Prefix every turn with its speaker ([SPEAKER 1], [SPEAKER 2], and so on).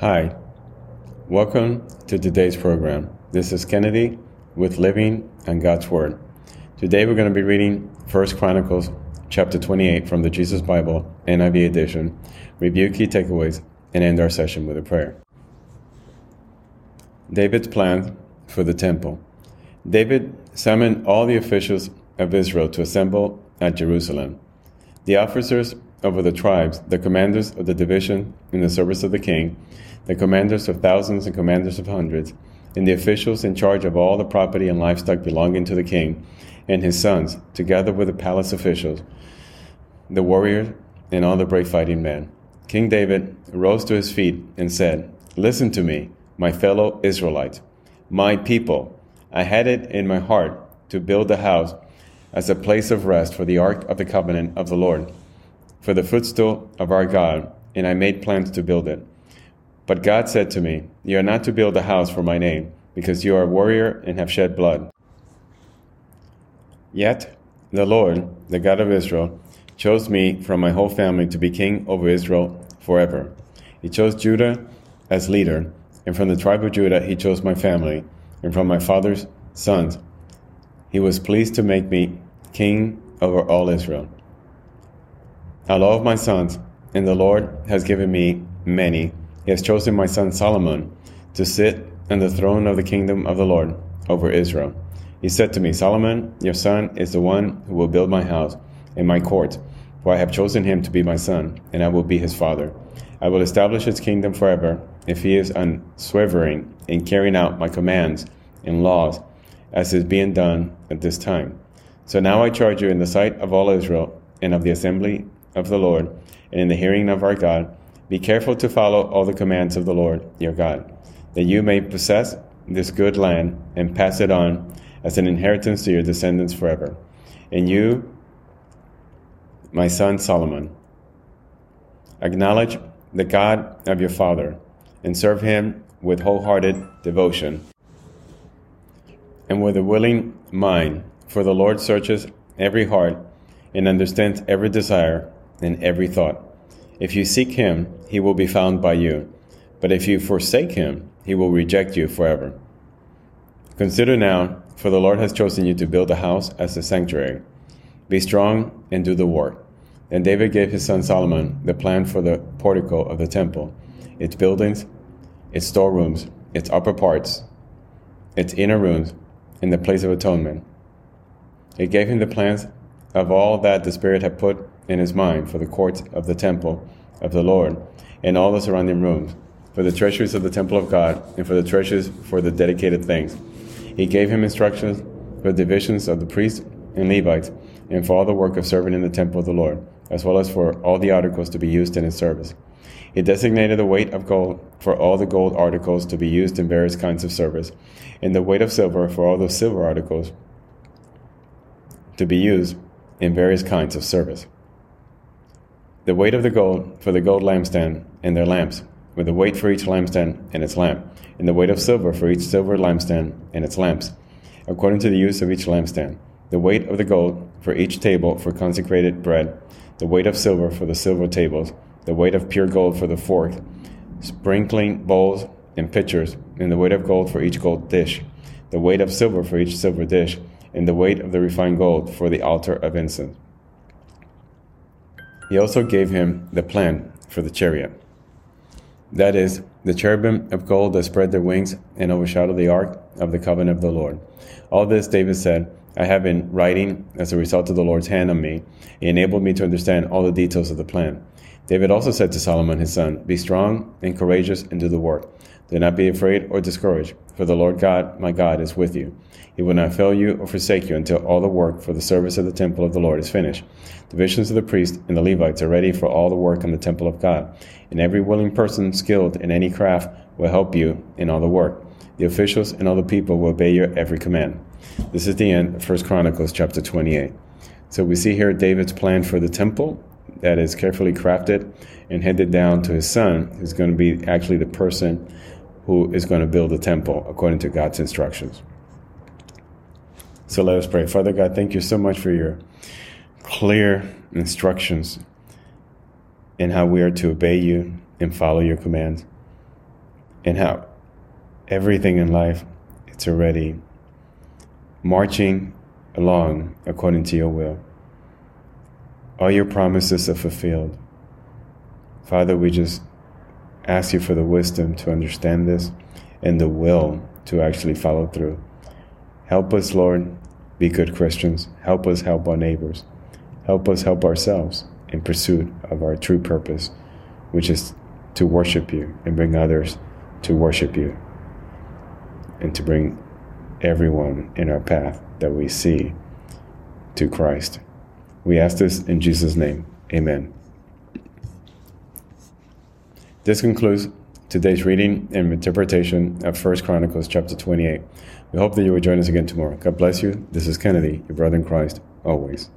[SPEAKER 1] Hi, welcome to today's program. This is Kennedy with Living and God's Word. Today we're going to be reading 1 Chronicles chapter 28 from the Jesus Bible NIV edition, review key takeaways, and end our session with a prayer. David's plan for the temple. David summoned all the officials of Israel to assemble at Jerusalem. The officers over the tribes, the commanders of the division in the service of the king, the commanders of thousands and commanders of hundreds, and the officials in charge of all the property and livestock belonging to the king and his sons, together with the palace officials, the warriors, and all the brave fighting men. King David rose to his feet and said, Listen to me, my fellow Israelites, my people. I had it in my heart to build a house as a place of rest for the ark of the covenant of the Lord for the footstool of our God, and I made plans to build it. But God said to me, You are not to build a house for my name, because you are a warrior and have shed blood. Yet the Lord, the God of Israel, chose me from my whole family to be king over Israel forever. He chose Judah as leader, and from the tribe of Judah he chose my family, and from my father's sons he was pleased to make me king over all Israel. I love my sons, and the Lord has given me many. He has chosen my son Solomon to sit on the throne of the kingdom of the Lord over Israel. He said to me, Solomon, your son is the one who will build my house and my court, for I have chosen him to be my son, and I will be his father. I will establish his kingdom forever if he is unswerving in carrying out my commands and laws, as is being done at this time. So now I charge you in the sight of all Israel and of the assembly of the Lord, and in the hearing of our God, be careful to follow all the commands of the Lord your God, that you may possess this good land and pass it on as an inheritance to your descendants forever. And you, my son Solomon, acknowledge the God of your father and serve him with wholehearted devotion and with a willing mind, for the Lord searches every heart and understands every desire in every thought. If you seek him, he will be found by you. But if you forsake him, he will reject you forever. Consider now, for the Lord has chosen you to build a house as a sanctuary. Be strong and do the work. Then David gave his son Solomon the plan for the portico of the temple, its buildings, its storerooms, its upper parts, its inner rooms, and the place of atonement. He gave him the plans of all that the Spirit had put in his mind for the courts of the temple of the Lord and all the surrounding rooms, for the treasures of the temple of God, and for the treasures for the dedicated things. He gave him instructions for the divisions of the priests and Levites, and for all the work of serving in the temple of the Lord, as well as for all the articles to be used in his service. He designated the weight of gold for all the gold articles to be used in various kinds of service, and the weight of silver for all the silver articles to be used in various kinds of service the weight of the gold for the gold lampstand and their lamps, with the weight for each lampstand and its lamp, and the weight of silver for each silver lampstand and its lamps, according to the use of each lampstand, the weight of the gold for each table for consecrated bread, the weight of silver for the silver tables, the weight of pure gold for the fork, sprinkling bowls and pitchers, and the weight of gold for each gold dish, the weight of silver for each silver dish, and the weight of the refined gold for the altar of incense. He also gave him the plan for the chariot. That is, the cherubim of gold that spread their wings and overshadow the ark of the covenant of the Lord. All this, David said, I have been writing as a result of the Lord's hand on me. He enabled me to understand all the details of the plan. David also said to Solomon his son, Be strong and courageous and do the work. Do not be afraid or discouraged, for the Lord God, my God, is with you. He will not fail you or forsake you until all the work for the service of the temple of the Lord is finished. The visions of the priests and the Levites are ready for all the work in the temple of God, and every willing person skilled in any craft will help you in all the work. The officials and all the people will obey your every command. This is the end of 1 Chronicles chapter 28. So we see here David's plan for the temple that is carefully crafted and handed down to his son, who's going to be actually the person who is going to build the temple according to God's instructions. So let us pray. Father God, thank you so much for your clear instructions in how we are to obey you and follow your commands. and how everything in life it's already marching along according to your will. All your promises are fulfilled. Father, we just ask you for the wisdom to understand this and the will to actually follow through. Help us, Lord, be good Christians. Help us help our neighbors. Help us help ourselves in pursuit of our true purpose, which is to worship you and bring others to worship you and to bring everyone in our path that we see to Christ. We ask this in Jesus' name. Amen. This concludes today's reading and interpretation of 1 Chronicles chapter 28. We hope that you will join us again tomorrow. God bless you. This is Kennedy, your brother in Christ, always.